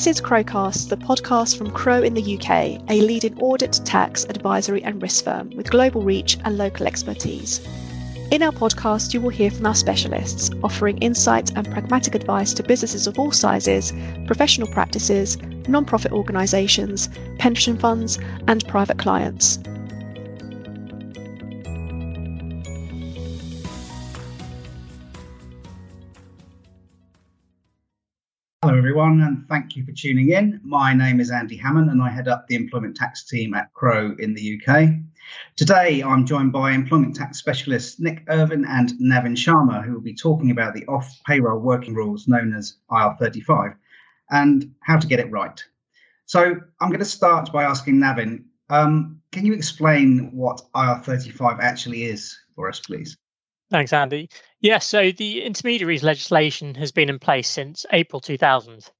This is Crowcast, the podcast from Crowe in the UK, a leading audit, tax, advisory, and risk firm with global reach and local expertise. In our podcast, you will hear from our specialists, offering insight and pragmatic advice to businesses of all sizes, professional practices, non profit organisations, pension funds, and private clients. Everyone, and thank you for tuning in. My name is Andy Hammond, and I head up the employment tax team at Crowe in the UK. Today, I'm joined by employment tax specialists Nick Irvin and Navin Sharma, who will be talking about the off payroll working rules known as IR35 and how to get it right. So, I'm going to start by asking Navin um, can you explain what IR35 actually is for us, please? Thanks, Andy. Yes, so the intermediaries legislation has been in place since April 2000.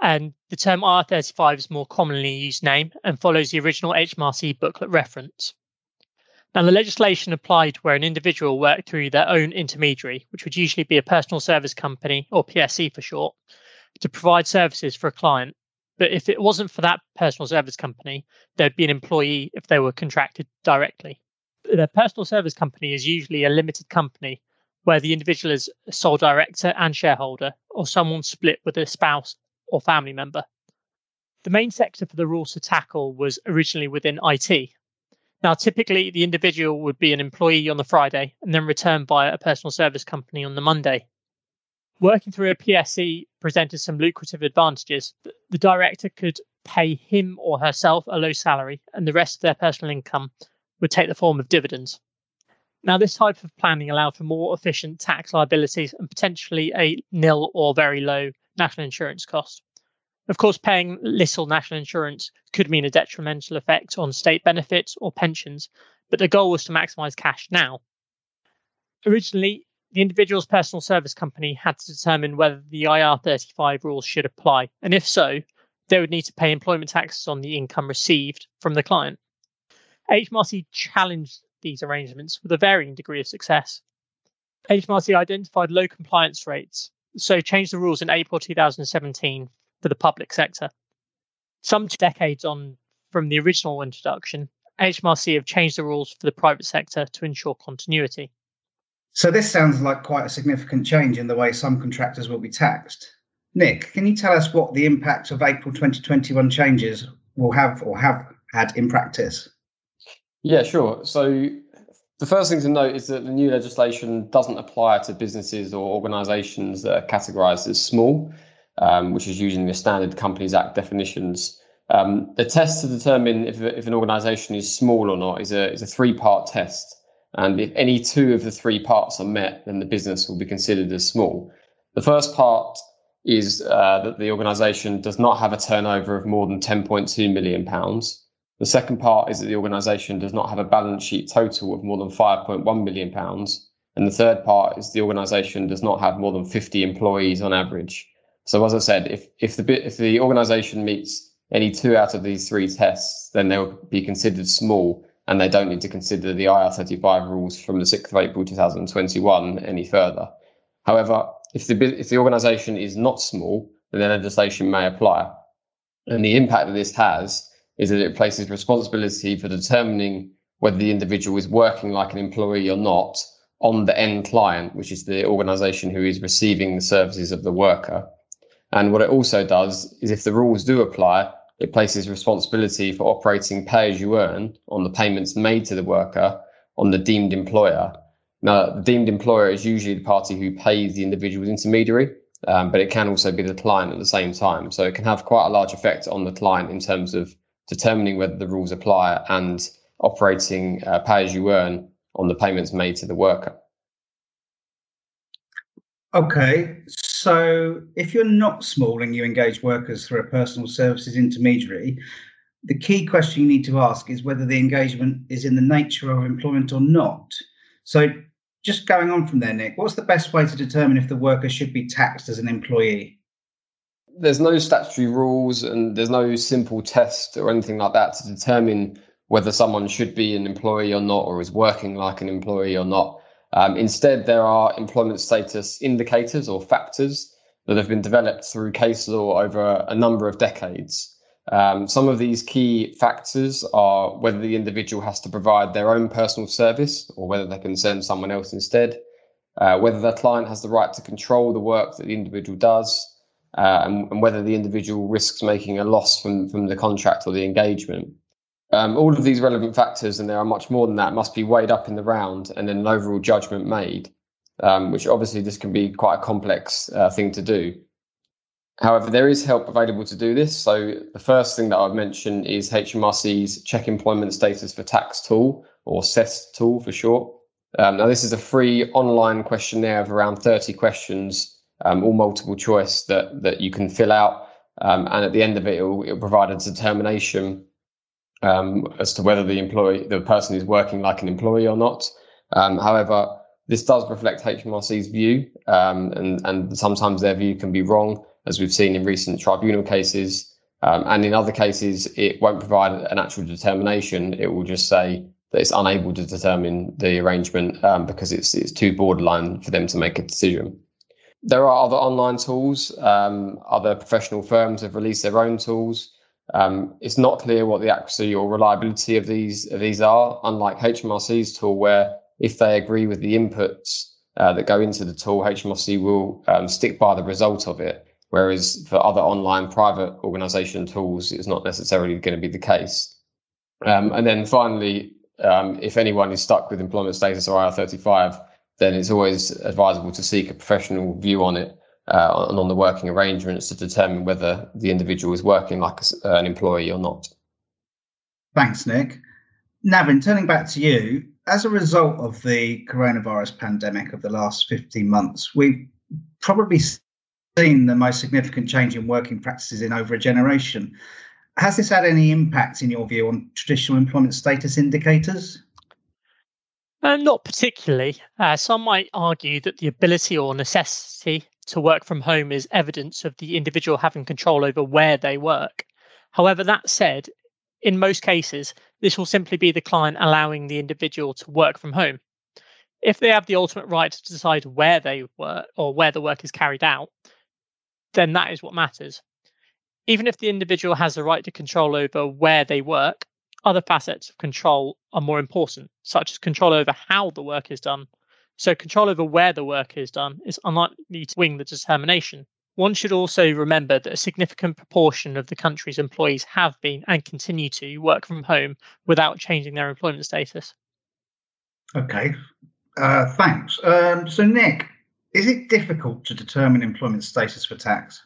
And the term IR35 is more commonly used name and follows the original HMRC booklet reference. Now, the legislation applied where an individual worked through their own intermediary, which would usually be a personal service company or PSC for short, to provide services for a client. But if it wasn't for that personal service company, there'd be an employee if they were contracted directly the personal service company is usually a limited company where the individual is sole director and shareholder, or someone split with a spouse or family member. The main sector for the rules to tackle was originally within IT. Now, typically, the individual would be an employee on the Friday and then return by a personal service company on the Monday. Working through a PSC presented some lucrative advantages. The director could pay him or herself a low salary, and the rest of their personal income would take the form of dividends. Now, this type of planning allowed for more efficient tax liabilities and potentially a nil or very low national insurance cost. Of course, paying little national insurance could mean a detrimental effect on state benefits or pensions, but the goal was to maximize cash now. Originally, the individual's personal service company had to determine whether the IR 35 rules should apply, and if so, they would need to pay employment taxes on the income received from the client. HMRC challenged these arrangements with a varying degree of success. HMRC identified low compliance rates, so changed the rules in April 2017 for the public sector. Some decades on from the original introduction, HMRC have changed the rules for the private sector to ensure continuity. So, this sounds like quite a significant change in the way some contractors will be taxed. Nick, can you tell us what the impact of April 2021 changes will have or have had in practice? Yeah, sure. So the first thing to note is that the new legislation doesn't apply to businesses or organisations that are categorised as small, um, which is using the standard Companies Act definitions. Um, the test to determine if, if an organisation is small or not is a, is a three part test. And if any two of the three parts are met, then the business will be considered as small. The first part is uh, that the organisation does not have a turnover of more than £10.2 million. The second part is that the organisation does not have a balance sheet total of more than £5.1 million. And the third part is the organisation does not have more than 50 employees on average. So, as I said, if, if the, if the organisation meets any two out of these three tests, then they'll be considered small and they don't need to consider the IR35 rules from the 6th of April 2021 any further. However, if the, if the organisation is not small, then the legislation may apply. And the impact that this has is that it places responsibility for determining whether the individual is working like an employee or not on the end client, which is the organization who is receiving the services of the worker. And what it also does is if the rules do apply, it places responsibility for operating pay as you earn on the payments made to the worker on the deemed employer. Now, the deemed employer is usually the party who pays the individual's intermediary, um, but it can also be the client at the same time. So it can have quite a large effect on the client in terms of determining whether the rules apply and operating uh, pay as you earn on the payments made to the worker. Okay, so if you're not small and you engage workers through a personal services intermediary, the key question you need to ask is whether the engagement is in the nature of employment or not. So, just going on from there, Nick, what's the best way to determine if the worker should be taxed as an employee? There's no statutory rules and there's no simple test or anything like that to determine whether someone should be an employee or not, or is working like an employee or not. Um, instead, there are employment status indicators or factors that have been developed through case law over a number of decades. Um, some of these key factors are whether the individual has to provide their own personal service or whether they can send someone else instead, uh, whether the client has the right to control the work that the individual does, and, and, whether the individual risks making a loss from, from the contract or the engagement. Um, all of these relevant factors, and there are much more than that, must be weighed up in the round and then an overall judgment made, um, which obviously this can be quite a complex uh, thing to do. However, there is help available to do this. So the first thing that I've mentioned is HMRC's Check Employment Status for Tax tool, or CEST tool for short. Um, now, this is a free online questionnaire of around 30 questions, um, all multiple choice that that you can fill out, um, and at the end of it, it will, it will provide a determination um, as to whether the employee, the person is working like an employee or not. Um, however, this does reflect HMRC's view, um, and and sometimes their view can be wrong as we've seen in recent tribunal cases. Um, and in other cases, it won't provide an actual determination. It will just say that it's unable to determine the arrangement um, because it's it's too borderline for them to make a decision. There are other online tools. Um, other professional firms have released their own tools. Um, it's not clear what the accuracy or reliability of these of these are. Unlike HMRC's tool, where if they agree with the inputs uh, that go into the tool, HMRC will um, stick by the result of it. Whereas for other online private organization tools, it's not necessarily going to be the case. Um, and then finally, um, if anyone is stuck with employment status or IR35, then it's always advisable to seek a professional view on it uh, and on the working arrangements to determine whether the individual is working like a, an employee or not. Thanks, Nick. Navin, turning back to you, as a result of the coronavirus pandemic of the last 15 months, we've probably seen the most significant change in working practices in over a generation. Has this had any impact, in your view, on traditional employment status indicators? Uh, not particularly. Uh, some might argue that the ability or necessity to work from home is evidence of the individual having control over where they work. However, that said, in most cases, this will simply be the client allowing the individual to work from home. If they have the ultimate right to decide where they work or where the work is carried out, then that is what matters. Even if the individual has the right to control over where they work, other facets of control are more important, such as control over how the work is done. So, control over where the work is done is unlikely to wing the determination. One should also remember that a significant proportion of the country's employees have been and continue to work from home without changing their employment status. Okay, uh, thanks. Um, so, Nick, is it difficult to determine employment status for tax?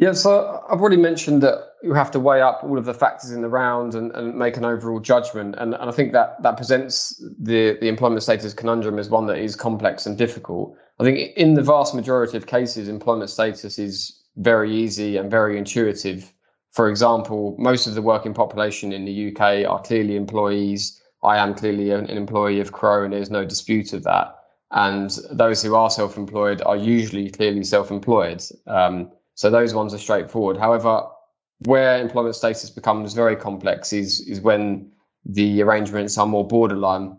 Yeah, so I've already mentioned that you have to weigh up all of the factors in the round and, and make an overall judgment. And, and I think that that presents the, the employment status conundrum as one that is complex and difficult. I think in the vast majority of cases, employment status is very easy and very intuitive. For example, most of the working population in the UK are clearly employees. I am clearly an employee of Crowe, and there's no dispute of that and those who are self-employed are usually clearly self-employed. Um, so those ones are straightforward. However, where employment status becomes very complex is is when the arrangements are more borderline.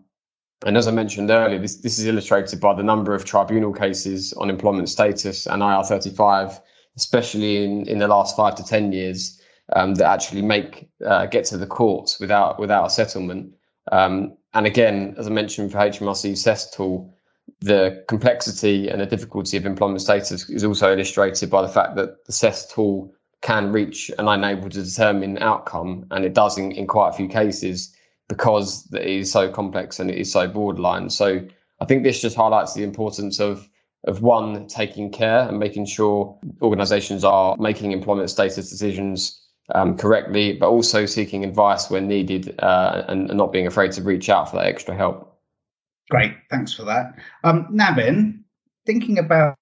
And as I mentioned earlier, this, this is illustrated by the number of tribunal cases on employment status and IR35, especially in, in the last five to 10 years, um, that actually make uh, get to the courts without without a settlement. Um, and again, as I mentioned for HMRC CEST tool, the complexity and the difficulty of employment status is also illustrated by the fact that the CEST tool can reach and unable to determine outcome, and it does in, in quite a few cases because it is so complex and it is so borderline. So I think this just highlights the importance of of one taking care and making sure organisations are making employment status decisions um, correctly, but also seeking advice when needed uh, and, and not being afraid to reach out for that extra help. Great, thanks for that. Um, Navin, thinking about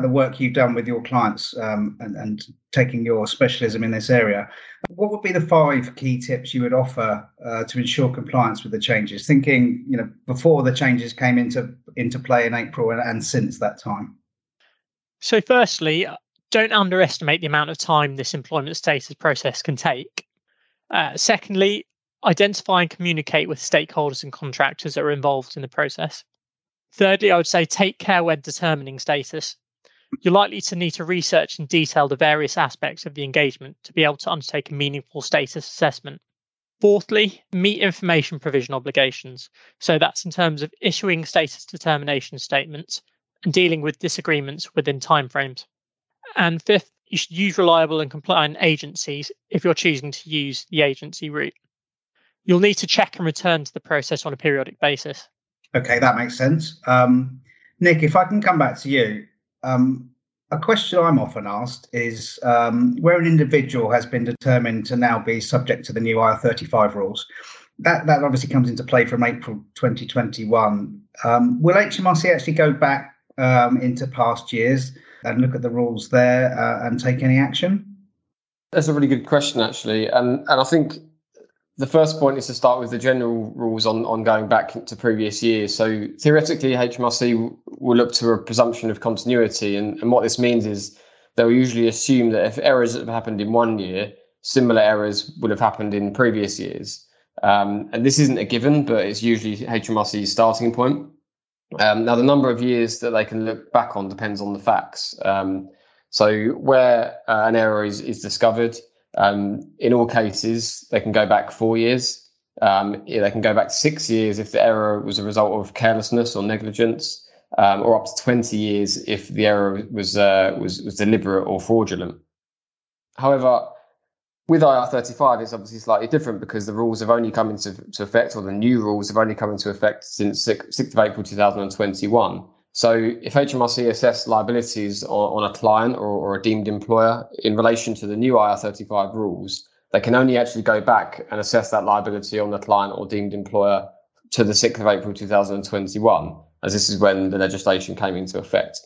the work you've done with your clients um, and, and, taking your specialism in this area, what would be the five key tips you would offer uh, to ensure compliance with the changes? Thinking, you know, before the changes came into into play in April and, and since that time. So, firstly, don't underestimate the amount of time this employment status process can take. Uh, secondly, identify and communicate with stakeholders and contractors that are involved in the process. Thirdly, I would say take care when determining status. you're likely to need to research and detail the various aspects of the engagement to be able to undertake a meaningful status assessment. Fourthly, meet information provision obligations. So that's in terms of issuing status determination statements and dealing with disagreements within timeframes. And fifth, you should use reliable and compliant agencies if you're choosing to use the agency route. You'll need to check and return to the process on a periodic basis. Okay, that makes sense. Um, Nick, if I can come back to you, um, a question I'm often asked is um, where an individual has been determined to now be subject to the new IR35 rules. That that obviously comes into play from April 2021. Um, will HMRC actually go back um, into past years and look at the rules there uh, and take any action? That's a really good question, actually, and and I think the first point is to start with the general rules on, on going back to previous years. So theoretically, HMRC will look to a presumption of continuity. And, and what this means is they'll usually assume that if errors have happened in one year, similar errors would have happened in previous years. Um, and this isn't a given, but it's usually HMRC's starting point. Um, now, the number of years that they can look back on depends on the facts. Um, so, where uh, an error is, is discovered, um, in all cases, they can go back four years. Um, they can go back six years if the error was a result of carelessness or negligence, um, or up to 20 years if the error was, uh, was, was deliberate or fraudulent. However, with IR35, it's obviously slightly different because the rules have only come into effect, or the new rules have only come into effect since 6th of April 2021. So if HMRC assess liabilities on, on a client or, or, a deemed employer in relation to the new IR35 rules, they can only actually go back and assess that liability on the client or deemed employer to the 6th of April 2021, as this is when the legislation came into effect.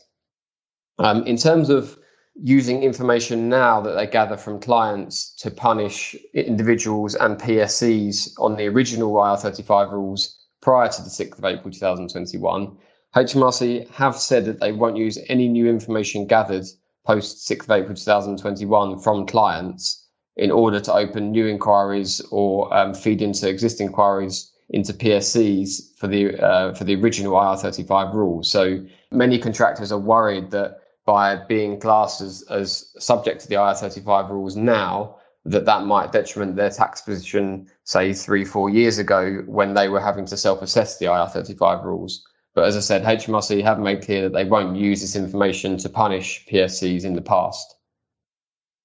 Um, in terms of using information now that they gather from clients to punish individuals and PSCs on the original IR35 rules prior to the 6th of April 2021, HMRC have said that they won't use any new information gathered post 6th of April 2021 from clients in order to open new inquiries or um, feed into existing inquiries into PSCs for the uh, for the original IR35 rules. So many contractors are worried that by being classed as, as subject to the IR35 rules now, that that might detriment their tax position, say three, four years ago when they were having to self-assess the IR35 rules. But as I said, HMRC have made clear that they won't use this information to punish PSCs in the past.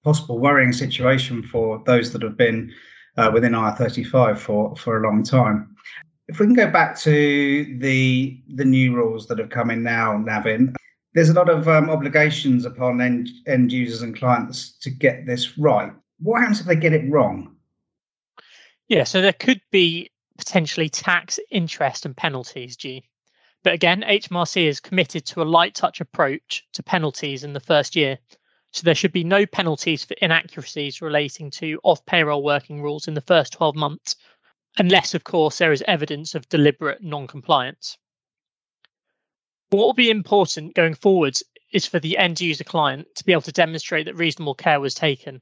Possible worrying situation for those that have been uh, within IR35 for, for a long time. If we can go back to the the new rules that have come in now, Navin, there's a lot of um, obligations upon end, end users and clients to get this right. What happens if they get it wrong? Yeah, so there could be potentially tax, interest, and penalties due. But again, HMRC is committed to a light touch approach to penalties in the first year. So there should be no penalties for inaccuracies relating to off payroll working rules in the first 12 months, unless, of course, there is evidence of deliberate non compliance. What will be important going forwards is for the end user client to be able to demonstrate that reasonable care was taken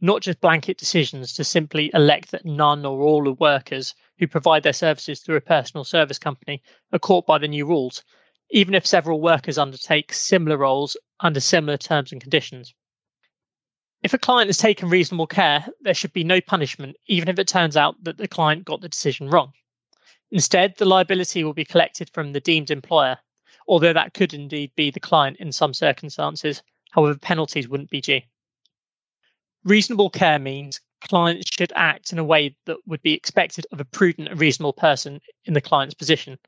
not just blanket decisions to simply elect that none or all of workers who provide their services through a personal service company are caught by the new rules, even if several workers undertake similar roles under similar terms and conditions. If a client has taken reasonable care, there should be no punishment, even if it turns out that the client got the decision wrong. Instead, the liability will be collected from the deemed employer, although that could indeed be the client in some circumstances. However, penalties wouldn't be due. Reasonable care means clients should act in a way that would be expected of a prudent and reasonable person in the client's position.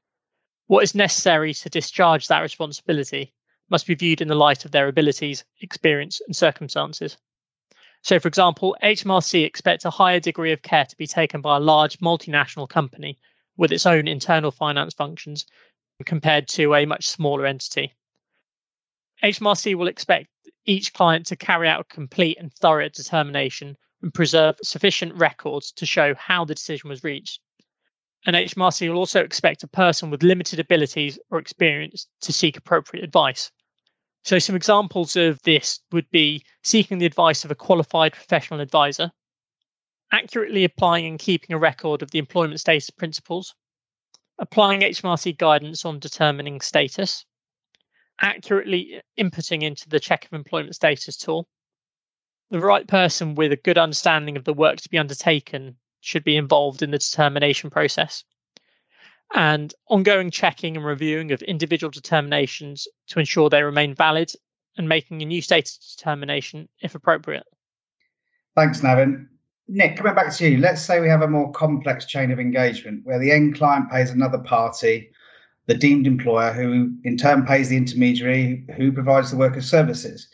What is necessary to discharge that responsibility must be viewed in the light of their abilities, experience, and circumstances. So, for example, HMRC expects a higher degree of care to be taken by a large multinational company with its own internal finance functions compared to a much smaller entity. HMRC will expect each client to carry out a complete and thorough determination and preserve sufficient records to show how the decision was reached. And HMRC will also expect a person with limited abilities or experience to seek appropriate advice. So, some examples of this would be seeking the advice of a qualified professional advisor, accurately applying and keeping a record of the employment status principles, applying HMRC guidance on determining status, accurately uh, inputting into the check of employment status tool. The right person with a good understanding of the work to be undertaken should be involved in the determination process. And ongoing checking and reviewing of individual determinations to ensure they remain valid and making a new status determination if appropriate. Thanks, Navin. Nick, coming back to you, let's say we have a more complex chain of engagement where the end client pays another party, the deemed employer, who in turn pays the intermediary who provides the worker services.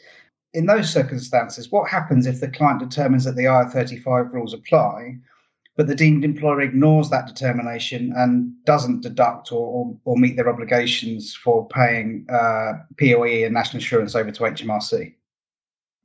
In those circumstances, what happens if the client determines that the IR35 rules apply, but the deemed employer ignores that determination and doesn't deduct or, or, or meet their obligations for paying uh, PAYE and national insurance over to HMRC?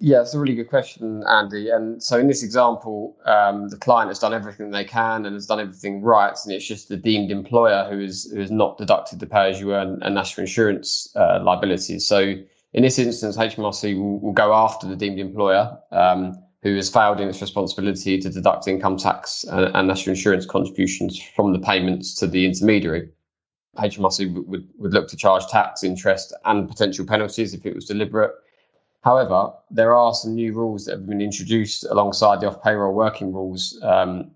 Yeah, it's a really good question, Andy. And so in this example, um, the client has done everything they can and has done everything right, and it's just the deemed employer who is who has not deducted the pay as you earn and national insurance uh, liabilities. So in this instance, HMRC will, will go after the deemed employer um, who has failed in its responsibility to deduct income tax and, and, national insurance contributions from the payments to the intermediary. HMRC would, would look to charge tax, interest, and potential penalties if it was deliberate However, there are some new rules that have been introduced alongside the off payroll working rules, um,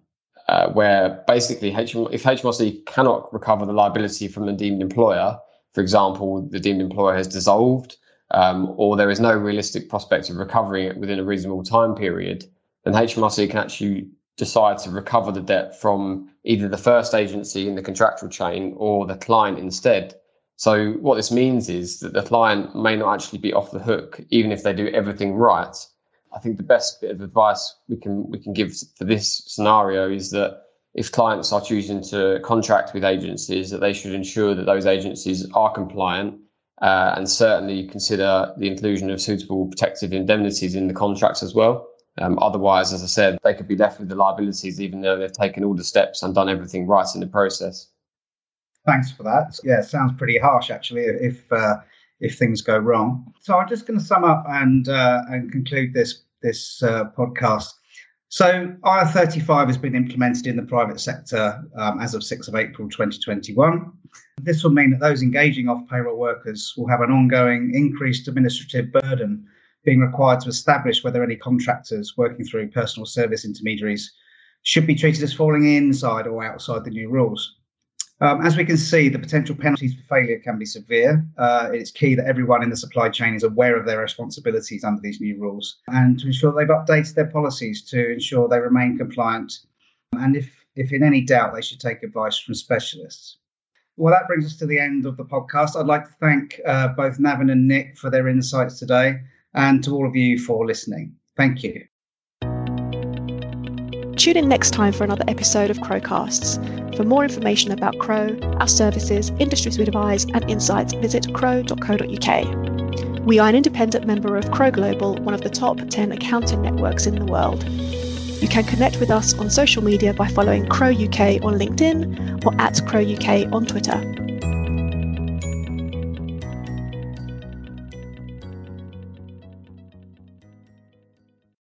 uh, where basically HM, if HMRC cannot recover the liability from the deemed employer, for example, the deemed employer has dissolved, um, or there is no realistic prospect of recovering it within a reasonable time period, then HMRC can actually decide to recover the debt from either the first agency in the contractual chain or the client instead. So what this means is that the client may not actually be off the hook, even if they do everything right. I think the best bit of advice we can we can give for this scenario is that if clients are choosing to contract with agencies, that they should ensure that those agencies are compliant uh, and certainly consider the inclusion of suitable protective indemnities in the contracts as well. Um, otherwise, as I said, they could be left with the liabilities even though they've taken all the steps and done everything right in the process. Thanks for that. Yeah, sounds pretty harsh actually if uh, if things go wrong. So I'm just going to sum up and uh, and conclude this this uh, podcast. So IR35 has been implemented in the private sector um, as of 6th of April 2021. This will mean that those engaging off payroll workers will have an ongoing increased administrative burden being required to establish whether any contractors working through personal service intermediaries should be treated as falling inside or outside the new rules. Um, as we can see, the potential penalties for failure can be severe. Uh, it's key that everyone in the supply chain is aware of their responsibilities under these new rules and to ensure they've updated their policies to ensure they remain compliant. And if, if in any doubt, they should take advice from specialists. Well, that brings us to the end of the podcast. I'd like to thank uh, both Navin and Nick for their insights today and to all of you for listening. Thank you. Tune in next time for another episode of Crowcasts. For more information about Crowe, our services, industries we advise, and insights, visit crowe.co.uk. We are an independent member of Crowe Global, one of the top 10 accounting networks in the world. You can connect with us on social media by following Crowe UK on LinkedIn or at Crowe UK on Twitter.